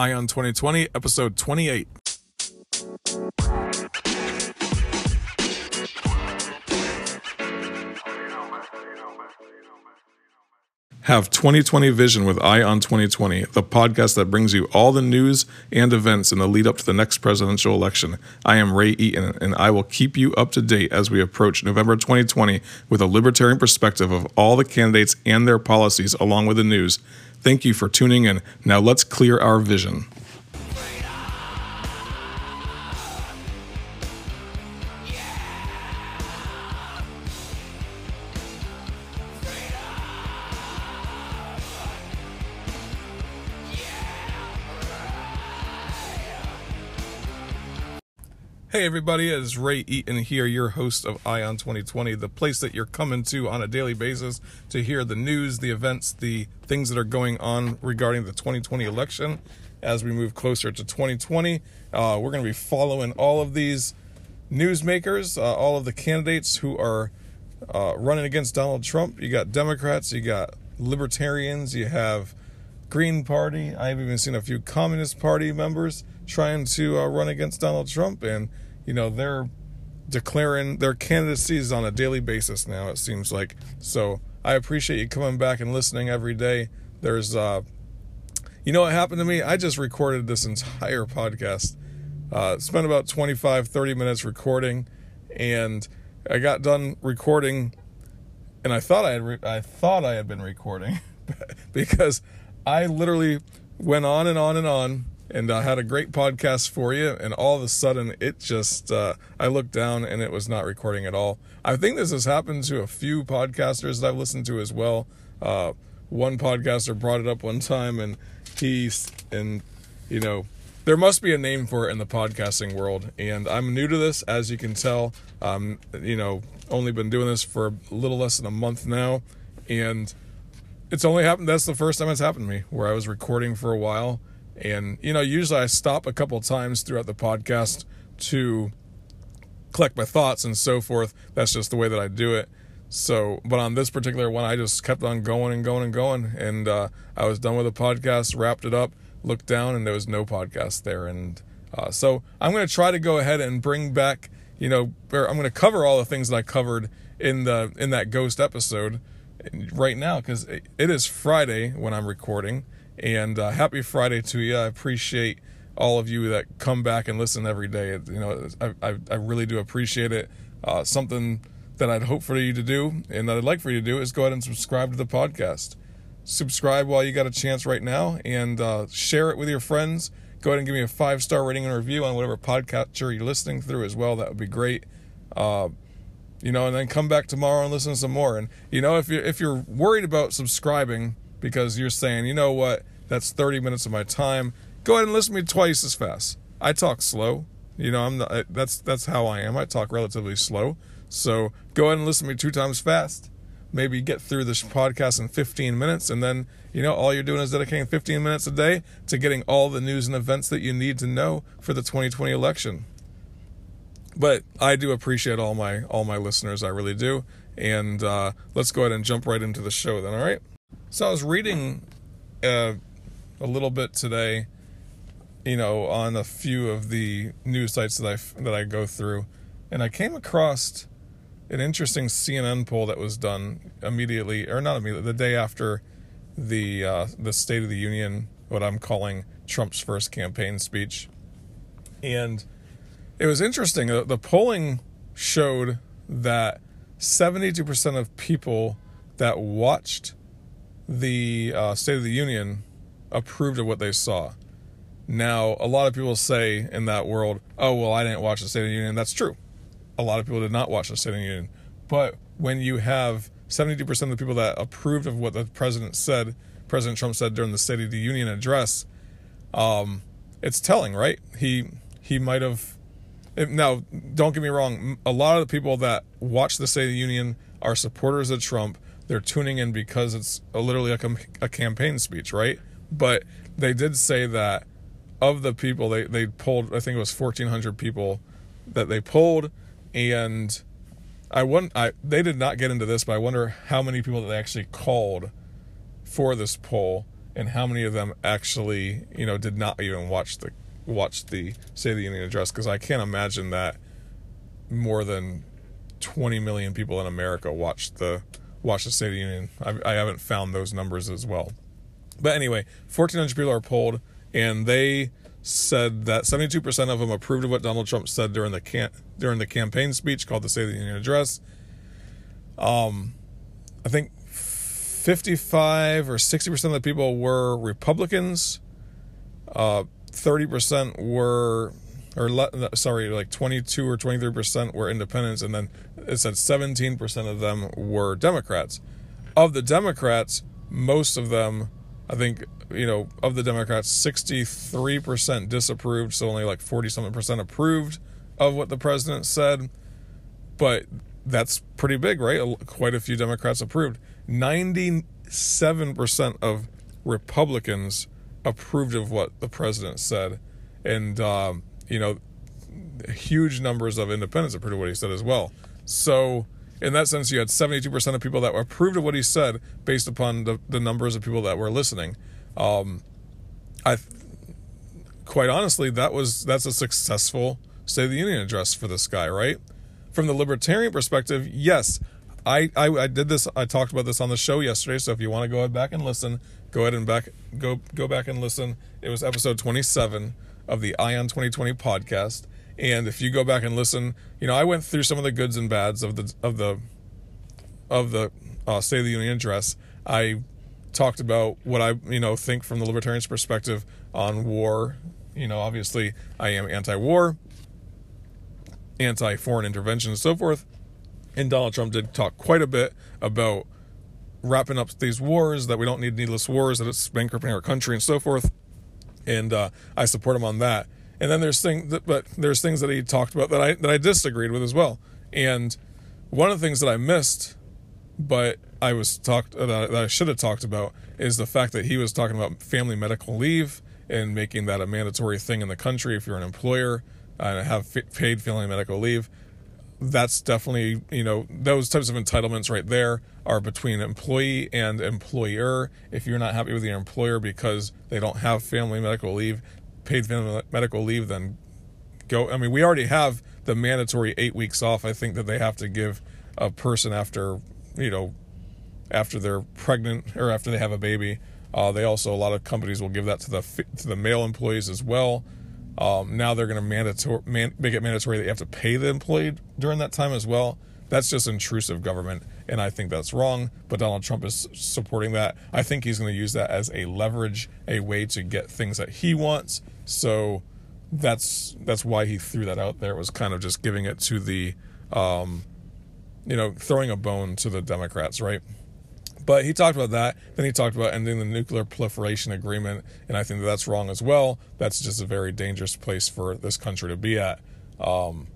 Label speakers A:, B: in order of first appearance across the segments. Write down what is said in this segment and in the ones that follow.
A: Eye on 2020, episode 28. Have 2020 Vision with Eye on 2020, the podcast that brings you all the news and events in the lead up to the next presidential election. I am Ray Eaton, and I will keep you up to date as we approach November 2020 with a libertarian perspective of all the candidates and their policies, along with the news. Thank you for tuning in. Now let's clear our vision. Hey everybody, it is Ray Eaton here, your host of Eye on 2020, the place that you're coming to on a daily basis to hear the news, the events, the things that are going on regarding the 2020 election as we move closer to 2020. Uh, we're going to be following all of these newsmakers, uh, all of the candidates who are uh, running against Donald Trump. You got Democrats, you got Libertarians, you have Green Party. I've even seen a few Communist Party members trying to uh, run against Donald Trump, and you know they're declaring their candidacies on a daily basis now. It seems like so. I appreciate you coming back and listening every day. There's, uh, you know what happened to me? I just recorded this entire podcast. Uh, spent about 25, 30 minutes recording, and I got done recording, and I thought I had re- I thought I had been recording because I literally went on and on and on and I had a great podcast for you. And all of a sudden, it just, uh, I looked down and it was not recording at all. I think this has happened to a few podcasters that I've listened to as well. Uh, one podcaster brought it up one time and he's, and, you know, there must be a name for it in the podcasting world. And I'm new to this, as you can tell. Um, you know, only been doing this for a little less than a month now. And it's only happened, that's the first time it's happened to me, where I was recording for a while and, you know, usually I stop a couple times throughout the podcast to collect my thoughts and so forth. That's just the way that I do it. So, but on this particular one, I just kept on going and going and going. And uh, I was done with the podcast, wrapped it up, looked down, and there was no podcast there. And uh, so I'm going to try to go ahead and bring back, you know, I'm going to cover all the things that I covered in the in that ghost episode right now because it is Friday when I'm recording. And uh, happy Friday to you. I appreciate all of you that come back and listen every day. You know, I, I, I really do appreciate it. Uh, something that I'd hope for you to do and that I'd like for you to do is go ahead and subscribe to the podcast. Subscribe while you got a chance right now and uh, share it with your friends. Go ahead and give me a five star rating and review on whatever podcatcher you're listening through as well. That would be great. Uh, you know, and then come back tomorrow and listen to some more. And you know, if you if you're worried about subscribing because you're saying, you know what, that's 30 minutes of my time. Go ahead and listen to me twice as fast. I talk slow. You know, I'm not, that's that's how I am. I talk relatively slow. So go ahead and listen to me two times fast. Maybe get through this podcast in 15 minutes, and then you know all you're doing is dedicating 15 minutes a day to getting all the news and events that you need to know for the 2020 election. But I do appreciate all my all my listeners. I really do. And uh, let's go ahead and jump right into the show then. All right. So I was reading. Uh, a little bit today, you know, on a few of the news sites that I that I go through, and I came across an interesting CNN poll that was done immediately, or not immediately, the day after the uh, the State of the Union, what I'm calling Trump's first campaign speech, and it was interesting. The, the polling showed that 72% of people that watched the uh, State of the Union approved of what they saw. Now, a lot of people say in that world, oh, well, I didn't watch the State of the Union. That's true. A lot of people did not watch the State of the Union. But when you have 72% of the people that approved of what the president said, President Trump said during the State of the Union address, um, it's telling, right? He he might have. Now, don't get me wrong. A lot of the people that watch the State of the Union are supporters of Trump. They're tuning in because it's a, literally a, a campaign speech, right? But they did say that of the people they, they pulled, I think it was 1,400 people that they pulled. And I won, I they did not get into this, but I wonder how many people that they actually called for this poll. and how many of them actually, you know, did not even watch the watch the State of the Union address because I can't imagine that more than 20 million people in America watched the watched the State of the Union. I, I haven't found those numbers as well. But anyway, 1,400 people are polled, and they said that 72% of them approved of what Donald Trump said during the during the campaign speech called the State of the Union address. Um, I think 55 or 60% of the people were Republicans. Uh, 30% were, or le- sorry, like 22 or 23% were independents, and then it said 17% of them were Democrats. Of the Democrats, most of them, I think, you know, of the Democrats, 63% disapproved, so only like 40 something percent approved of what the president said. But that's pretty big, right? Quite a few Democrats approved. 97% of Republicans approved of what the president said. And, um, you know, huge numbers of independents approved what he said as well. So, in that sense, you had 72% of people that approved of what he said based upon the, the numbers of people that were listening. Um, I, quite honestly, that was that's a successful State of the Union address for this guy, right? From the libertarian perspective, yes, I, I, I did this. I talked about this on the show yesterday. So if you want to go back and listen, go ahead and back go go back and listen. It was episode 27 of the Eye on 2020 podcast. And if you go back and listen, you know I went through some of the goods and bads of the of the of the uh, State of the Union address. I talked about what I you know think from the libertarian's perspective on war. You know, obviously I am anti-war, anti-foreign intervention, and so forth. And Donald Trump did talk quite a bit about wrapping up these wars, that we don't need needless wars, that it's bankrupting our country, and so forth. And uh, I support him on that. And then there's things that, but there's things that he talked about that I that I disagreed with as well. And one of the things that I missed, but I was talked uh, that I should have talked about is the fact that he was talking about family medical leave and making that a mandatory thing in the country if you're an employer and have paid family medical leave that's definitely you know those types of entitlements right there are between employee and employer if you're not happy with your employer because they don't have family medical leave paid medical leave then go i mean we already have the mandatory eight weeks off i think that they have to give a person after you know after they're pregnant or after they have a baby. Uh, they also a lot of companies will give that to the to the male employees as well. Um, now they're going to mandatory man, make it mandatory that you have to pay the employee during that time as well. That's just intrusive government, and I think that's wrong. But Donald Trump is supporting that. I think he's going to use that as a leverage, a way to get things that he wants. So that's that's why he threw that out there. It was kind of just giving it to the, um, you know, throwing a bone to the Democrats, right? But he talked about that. Then he talked about ending the nuclear proliferation agreement, and I think that that's wrong as well. That's just a very dangerous place for this country to be at, um,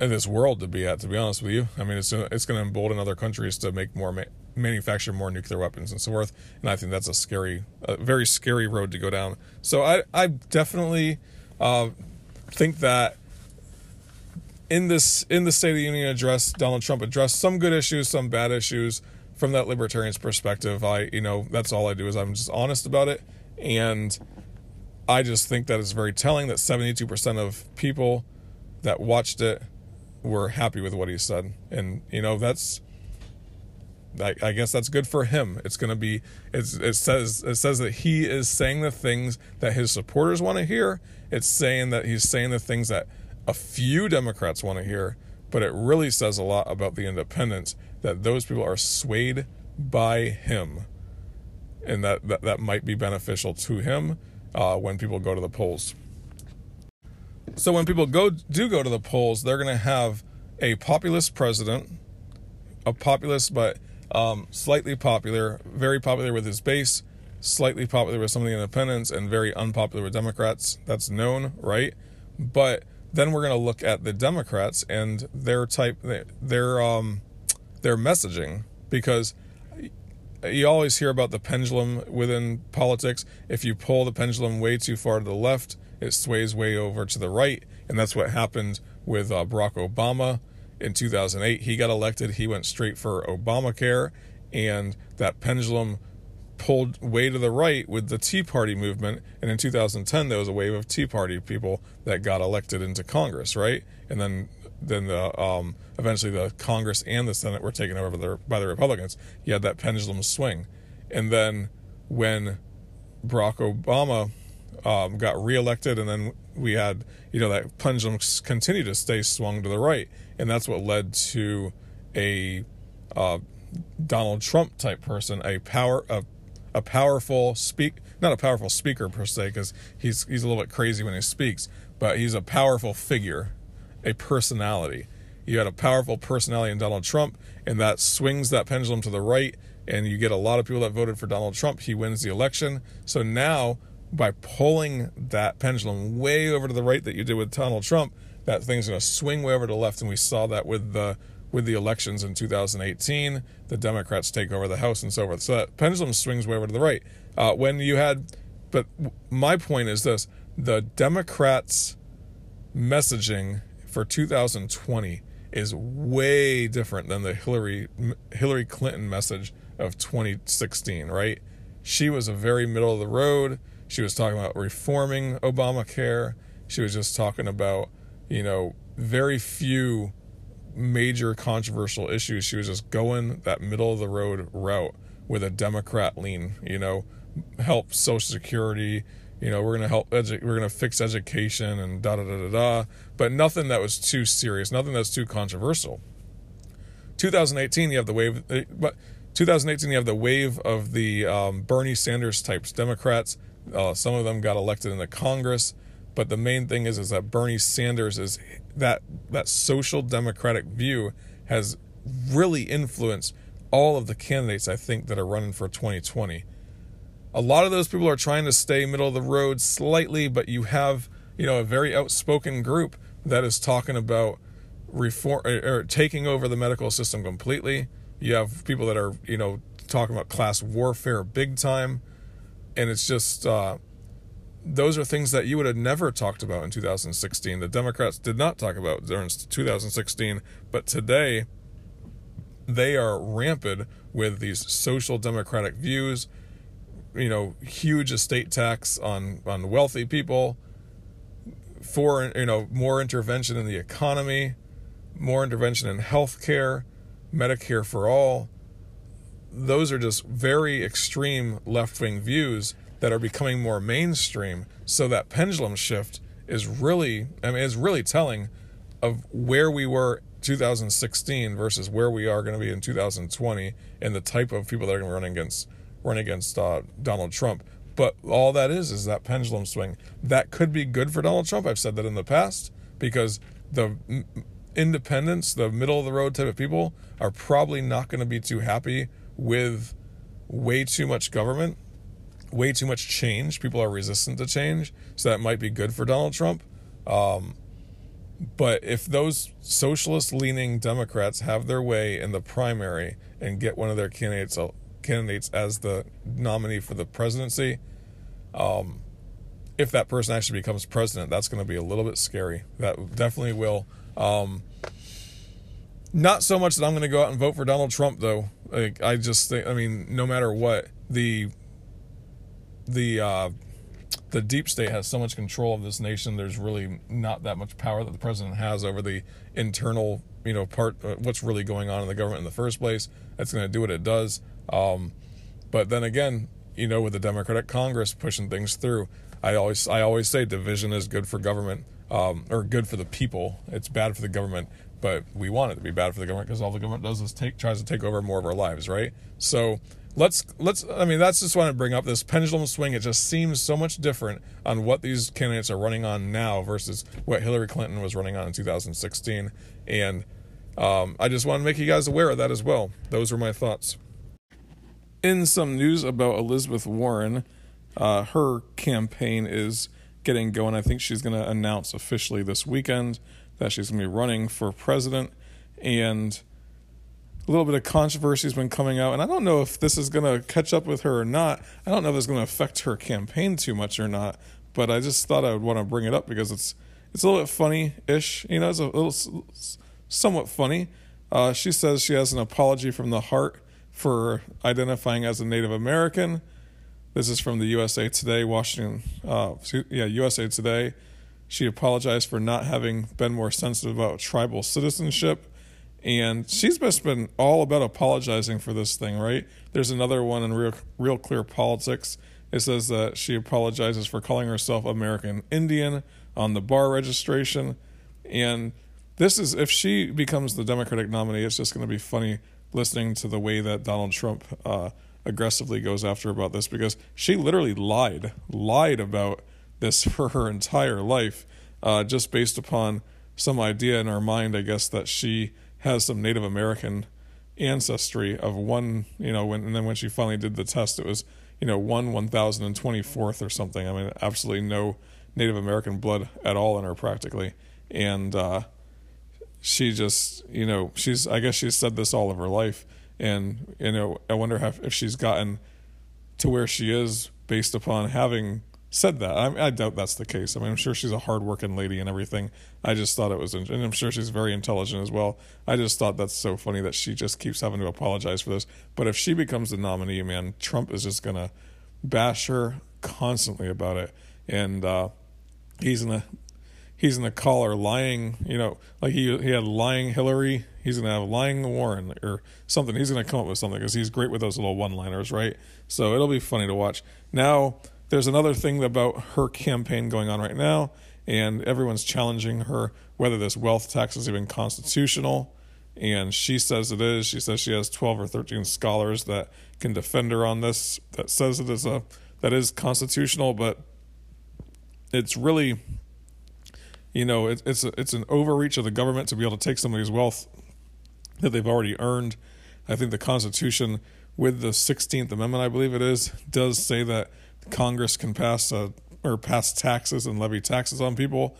A: in this world to be at. To be honest with you, I mean, it's it's going to embolden other countries to make more, ma- manufacture more nuclear weapons and so forth. And I think that's a scary, a very scary road to go down. So I I definitely uh, think that in this in the State of the Union address, Donald Trump addressed some good issues, some bad issues from that libertarian's perspective, I, you know, that's all I do is I'm just honest about it. And I just think that it's very telling that 72% of people that watched it were happy with what he said. And, you know, that's, I, I guess that's good for him. It's going to be, it says, it says that he is saying the things that his supporters want to hear. It's saying that he's saying the things that a few Democrats want to hear but it really says a lot about the independents that those people are swayed by him and that that, that might be beneficial to him uh, when people go to the polls so when people go do go to the polls they're going to have a populist president a populist but um, slightly popular very popular with his base slightly popular with some of the independents and very unpopular with democrats that's known right but then we're going to look at the Democrats and their type, their um, their messaging, because you always hear about the pendulum within politics. If you pull the pendulum way too far to the left, it sways way over to the right, and that's what happened with uh, Barack Obama in 2008. He got elected. He went straight for Obamacare, and that pendulum pulled way to the right with the Tea Party movement. And in 2010, there was a wave of Tea Party people that got elected into Congress, right? And then then the um, eventually the Congress and the Senate were taken over by the, by the Republicans. You had that pendulum swing, and then when Barack Obama um, got reelected, and then we had you know that pendulum continued to stay swung to the right, and that's what led to a uh, Donald Trump type person, a power a, a powerful speak not a powerful speaker per se because he's he's a little bit crazy when he speaks, but he's a powerful figure, a personality. You had a powerful personality in Donald Trump, and that swings that pendulum to the right, and you get a lot of people that voted for Donald Trump. He wins the election. So now, by pulling that pendulum way over to the right that you did with Donald Trump, that thing's going to swing way over to the left, and we saw that with the with the elections in 2018. The Democrats take over the House and so forth. So that pendulum swings way over to the right. Uh, when you had, but my point is this: the Democrats' messaging for 2020 is way different than the Hillary Hillary Clinton message of 2016. Right? She was a very middle of the road. She was talking about reforming Obamacare. She was just talking about, you know, very few major controversial issues. She was just going that middle of the road route with a Democrat lean, you know, help Social Security, you know, we're going to help, edu- we're going to fix education and da da da da da, but nothing that was too serious, nothing that's too controversial. 2018, you have the wave, but 2018, you have the wave of the um, Bernie Sanders types, Democrats. Uh, some of them got elected in the Congress, but the main thing is is that Bernie Sanders is that that social democratic view has really influenced all of the candidates I think that are running for 2020. A lot of those people are trying to stay middle of the road slightly, but you have, you know, a very outspoken group that is talking about reform or taking over the medical system completely. You have people that are, you know, talking about class warfare big time. And it's just uh, those are things that you would have never talked about in 2016. The Democrats did not talk about during 2016, but today they are rampant with these social democratic views. You know, huge estate tax on on wealthy people. For you know, more intervention in the economy, more intervention in healthcare, Medicare for all. Those are just very extreme left wing views that are becoming more mainstream. So that pendulum shift is really, I mean, it's really telling of where we were 2016 versus where we are going to be in 2020 and the type of people that are going to run against run against uh, Donald Trump. But all that is is that pendulum swing. That could be good for Donald Trump. I've said that in the past because the independents, the middle of the road type of people, are probably not going to be too happy with way too much government way too much change. People are resistant to change, so that might be good for Donald Trump. Um, but if those socialist leaning Democrats have their way in the primary and get one of their candidates candidates as the nominee for the presidency, um, if that person actually becomes president, that's going to be a little bit scary. That definitely will. Um, not so much that I'm going to go out and vote for Donald Trump, though. Like, I just think, I mean, no matter what, the the uh, the deep state has so much control of this nation. There's really not that much power that the president has over the internal, you know, part uh, what's really going on in the government in the first place. That's going to do what it does. Um, but then again, you know, with the Democratic Congress pushing things through, I always I always say division is good for government um, or good for the people. It's bad for the government, but we want it to be bad for the government because all the government does is take tries to take over more of our lives, right? So let's let's i mean that's just what i bring up this pendulum swing it just seems so much different on what these candidates are running on now versus what hillary clinton was running on in 2016 and um, i just want to make you guys aware of that as well those were my thoughts in some news about elizabeth warren uh, her campaign is getting going i think she's going to announce officially this weekend that she's going to be running for president and a little bit of controversy has been coming out, and I don't know if this is going to catch up with her or not. I don't know if it's going to affect her campaign too much or not. But I just thought I would want to bring it up because it's it's a little bit funny-ish. You know, it's a little somewhat funny. Uh, she says she has an apology from the heart for identifying as a Native American. This is from the USA Today, Washington. Uh, yeah, USA Today. She apologized for not having been more sensitive about tribal citizenship. And she's just been all about apologizing for this thing, right? There's another one in Real, Real Clear Politics. It says that she apologizes for calling herself American Indian on the bar registration. And this is, if she becomes the Democratic nominee, it's just going to be funny listening to the way that Donald Trump uh, aggressively goes after about this because she literally lied, lied about this for her entire life, uh, just based upon some idea in her mind, I guess, that she has some Native American ancestry of one, you know, when, and then when she finally did the test, it was, you know, one 1024th or something. I mean, absolutely no Native American blood at all in her practically. And, uh, she just, you know, she's, I guess she's said this all of her life. And, you know, I wonder how, if she's gotten to where she is based upon having said that. I, I, doubt that's the case. I mean, I'm sure she's a hardworking lady and everything. I just thought it was, and I'm sure she's very intelligent as well. I just thought that's so funny that she just keeps having to apologize for this. But if she becomes the nominee, man, Trump is just gonna bash her constantly about it, and uh, he's gonna he's gonna call her lying. You know, like he he had lying Hillary. He's gonna have lying Warren or something. He's gonna come up with something because he's great with those little one-liners, right? So it'll be funny to watch now there's another thing about her campaign going on right now, and everyone's challenging her whether this wealth tax is even constitutional. And she says it is. She says she has 12 or 13 scholars that can defend her on this, that says it is a that is constitutional, but it's really, you know, it, it's a, it's an overreach of the government to be able to take somebody's wealth that they've already earned. I think the Constitution, with the 16th Amendment, I believe it is, does say that Congress can pass a, or pass taxes and levy taxes on people,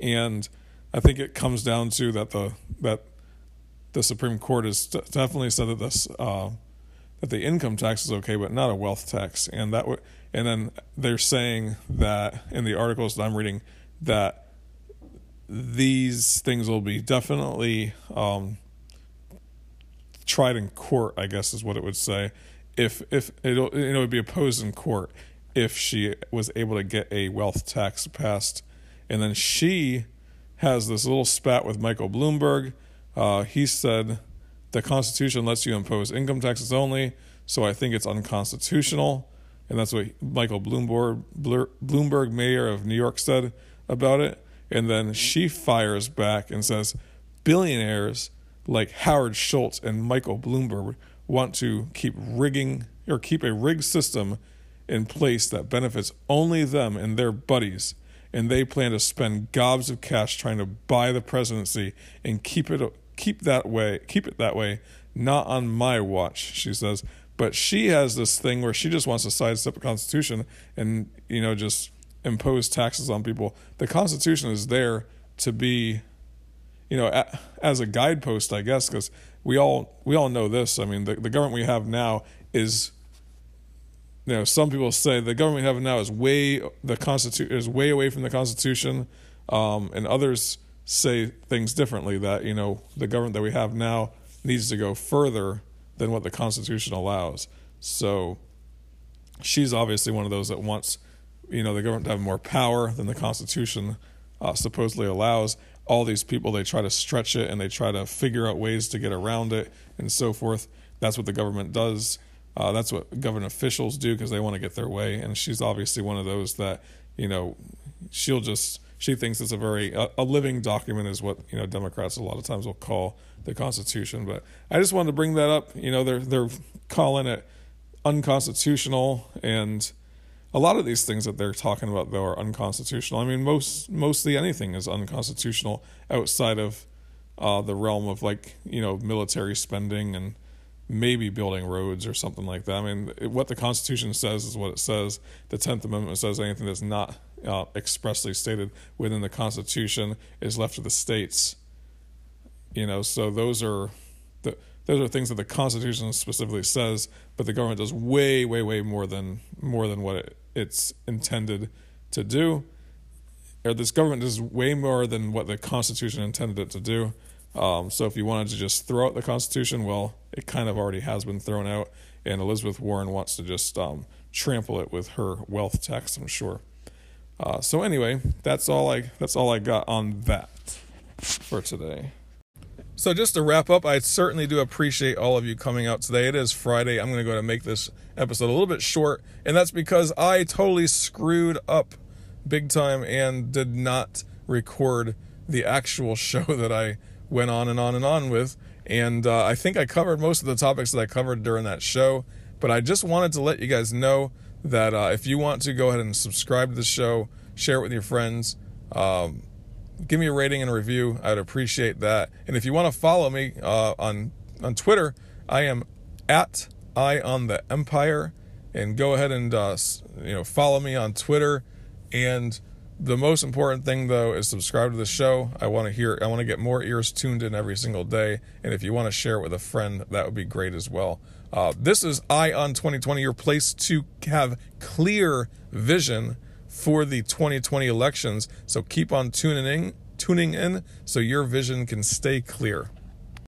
A: and I think it comes down to that the that the Supreme Court has definitely said that this uh, that the income tax is okay, but not a wealth tax, and that w- and then they're saying that in the articles that I'm reading that these things will be definitely um, tried in court. I guess is what it would say. If if it it would be opposed in court if she was able to get a wealth tax passed. And then she has this little spat with Michael Bloomberg. Uh, he said the Constitution lets you impose income taxes only, so I think it's unconstitutional. And that's what Michael Bloomberg, Bloomberg, mayor of New York, said about it. And then she fires back and says, billionaires like Howard Schultz and Michael Bloomberg want to keep rigging or keep a rigged system in place that benefits only them and their buddies, and they plan to spend gobs of cash trying to buy the presidency and keep it keep that way, keep it that way. Not on my watch, she says. But she has this thing where she just wants to sidestep the Constitution and you know just impose taxes on people. The Constitution is there to be, you know, as a guidepost, I guess, because we all we all know this. I mean, the, the government we have now is you know, some people say the government we have now is way the constitution is way away from the Constitution, um, and others say things differently. That you know, the government that we have now needs to go further than what the Constitution allows. So, she's obviously one of those that wants, you know, the government to have more power than the Constitution uh, supposedly allows. All these people they try to stretch it and they try to figure out ways to get around it and so forth. That's what the government does uh, that's what government officials do because they want to get their way. And she's obviously one of those that, you know, she'll just, she thinks it's a very, a, a living document is what, you know, Democrats a lot of times will call the Constitution. But I just wanted to bring that up. You know, they're, they're calling it unconstitutional and, a lot of these things that they're talking about though are unconstitutional. I mean, most mostly anything is unconstitutional outside of uh, the realm of like you know military spending and maybe building roads or something like that. I mean, what the Constitution says is what it says. The Tenth Amendment says anything that's not uh, expressly stated within the Constitution is left to the states. You know, so those are the those are things that the Constitution specifically says, but the government does way, way, way more than more than what it, it's intended to do. Or this government does way more than what the Constitution intended it to do. Um, so if you wanted to just throw out the Constitution, well, it kind of already has been thrown out, and Elizabeth Warren wants to just um, trample it with her wealth tax, I'm sure. Uh, so anyway, that's all I that's all I got on that for today. So just to wrap up, I certainly do appreciate all of you coming out today. It is Friday. I'm going to go to make this episode a little bit short, and that's because I totally screwed up big time and did not record the actual show that I went on and on and on with. And uh, I think I covered most of the topics that I covered during that show. But I just wanted to let you guys know that uh, if you want to go ahead and subscribe to the show, share it with your friends, um, give me a rating and review. I'd appreciate that. And if you want to follow me uh, on on Twitter, I am at I on the Empire, and go ahead and uh, you know follow me on Twitter. And the most important thing though is subscribe to the show. I want to hear. I want to get more ears tuned in every single day. And if you want to share it with a friend, that would be great as well. Uh, this is Eye on 2020, your place to have clear vision for the 2020 elections. So keep on tuning in, tuning in so your vision can stay clear.